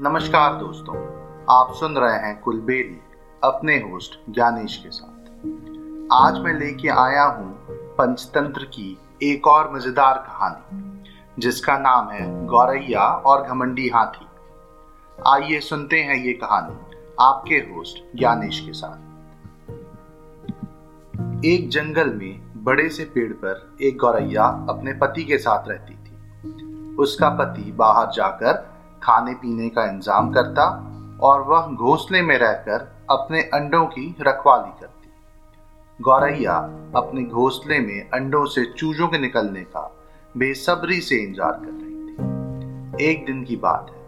नमस्कार दोस्तों, आप सुन रहे हैं कुलबेली, अपने होस्ट ज्ञानेश के साथ। आज मैं लेके आया हूँ पंचतंत्र की एक और मज़ेदार कहानी, जिसका नाम है गौरैया और घमंडी हाथी। आइए सुनते हैं ये कहानी, आपके होस्ट ज्ञानेश के साथ। एक जंगल में बड़े से पेड़ पर एक गौरैया अपने पति के साथ रहती थी। उसका पति बाहर जाकर खाने पीने का इंतज़ाम करता और वह घोंसले में रहकर अपने अंडों की रखवाली करती। गौरैया अपने घोंसले में अंडों से चूजों के निकलने का बेसब्री से इंतज़ार कर रही थी। एक दिन की बात है।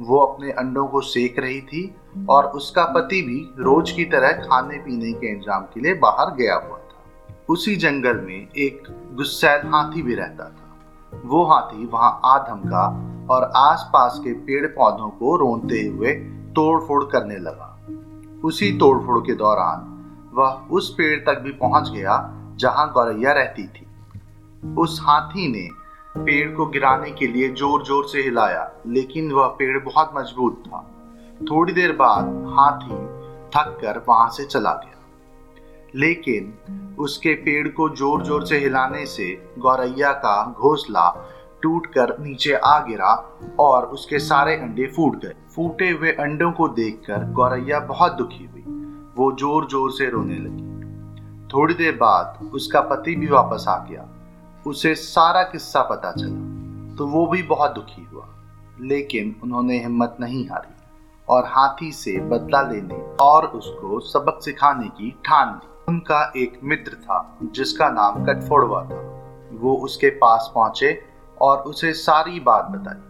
वो अपने अंडों को सेक रही थी और उसका पति भी रोज की तरह खाने पीने के इंतज़ाम के लिए बाहर गया हुआ था। उसी जंगल में एक गुस्सैल हाथी भी रहता था। वो हाथी वहाँ आधम का और आसपास के पेड़ पौधों को रोनते हुए तोड़फोड़ करने लगा। उसी तोड़फोड़ के दौरान वह उस पेड़ तक भी पहुँच गया जहाँ गौरैया रहती थी। उस हाथी ने पेड़ को गिराने के लिए ज़ोर ज़ोर से हिलाया, लेकिन वह पेड़ बहुत मज़बूत था। थोड़ी देर बाद हाथी थक कर वहाँ से चला गया। लेकिन उसके पेड़ को ज़ोर ज़ोर से हिलाने से गौरैया का घोंसला टूटकर नीचे आ गिरा और उसके सारे अंडे फूट गए। फूटे हुए अंडों को देखकर गौरैया बहुत दुखी हुई। वो ज़ोर ज़ोर से रोने लगी। थोड़ी देर बाद उसका पति भी वापस आ गया। उसे सारा किस्सा पता चला तो वो भी बहुत दुखी हुआ। लेकिन उन्होंने हिम्मत नहीं हारी और हाथी से बदला लेने और उसको सबक सिखाने की ठान ली। उनका एक मित्र था, जिसका नाम कटफोड़वा था। वो उसके पास पहुँचे और उसे सारी बात बताई।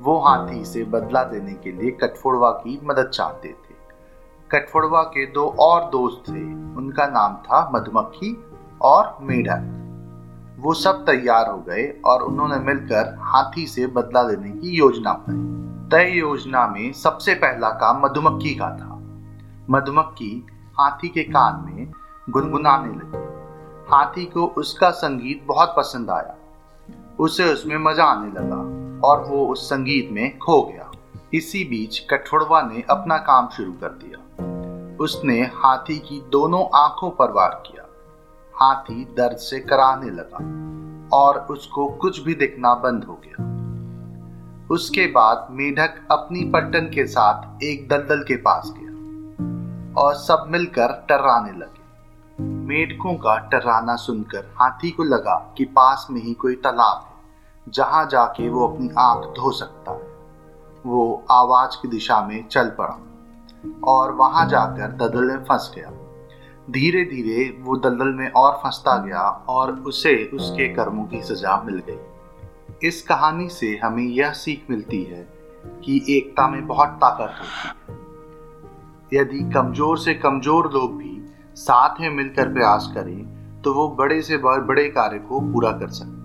वो हाथी से बदला देने के लिए कटफोड़वा की मदद चाहते थे। कटफोड़वा के दो और दोस्त थे। उनका नाम था मधुमक्खी और मेढक। वो सब तैयार हो गए और उन्होंने मिलकर हाथी से बदला लेने की योजना बनाई। तय योजना में सबसे पहला काम मधुमक्खी का था। मधुमक्खी हाथी के कान में गुनगुनाने लगी। हाथी को उसका संगीत बहुत पसंद आया। उसे उसमें मज़ा आने लगा और वो उस संगीत में खो गया। इसी बीच कठोड़वा ने अपना काम शुरू कर दिया। उसने हाथी की दोनों आँखों पर वार किया। हाथी दर्द से कराने लगा और उसको कुछ भी दिखना बंद हो गया। उसके बाद मेढक अपनी पट्टन के साथ एक दलदल के पास गया और सब मिलकर टर्राने लगे। मेढकों का टर्राना सुनकर हाथी को लगा कि पास में ही कोई तालाब है। जहाँ जाके वो अपनी आँख धो सकता। है वो आवाज़ की दिशा में चल पड़ा और वहाँ जाकर दलदल में फंस गया। धीरे धीरे वो दलदल में और फंसता गया और उसे उसके कर्मों की सजा मिल गई। इस कहानी से हमें यह सीख मिलती है कि एकता में बहुत ताकत होती है। यदि कमज़ोर से कमज़ोर लोग भी साथ में मिलकर प्रयास करें तो वो बड़े से बड़े कार्य को पूरा कर सकते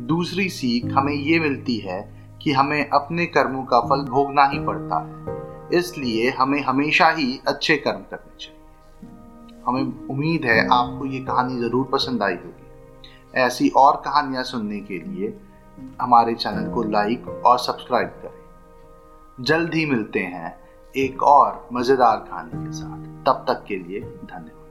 दूसरी सीख हमें ये मिलती है कि हमें अपने कर्मों का फल भोगना ही पड़ता है। इसलिए हमें हमेशा ही अच्छे कर्म करने चाहिए। हमें उम्मीद है आपको ये कहानी ज़रूर पसंद आई होगी। ऐसी और कहानियाँ सुनने के लिए हमारे चैनल को लाइक और सब्सक्राइब करें। जल्द ही मिलते हैं एक और मज़ेदार कहानी के साथ। तब तक के लिए धन्यवाद।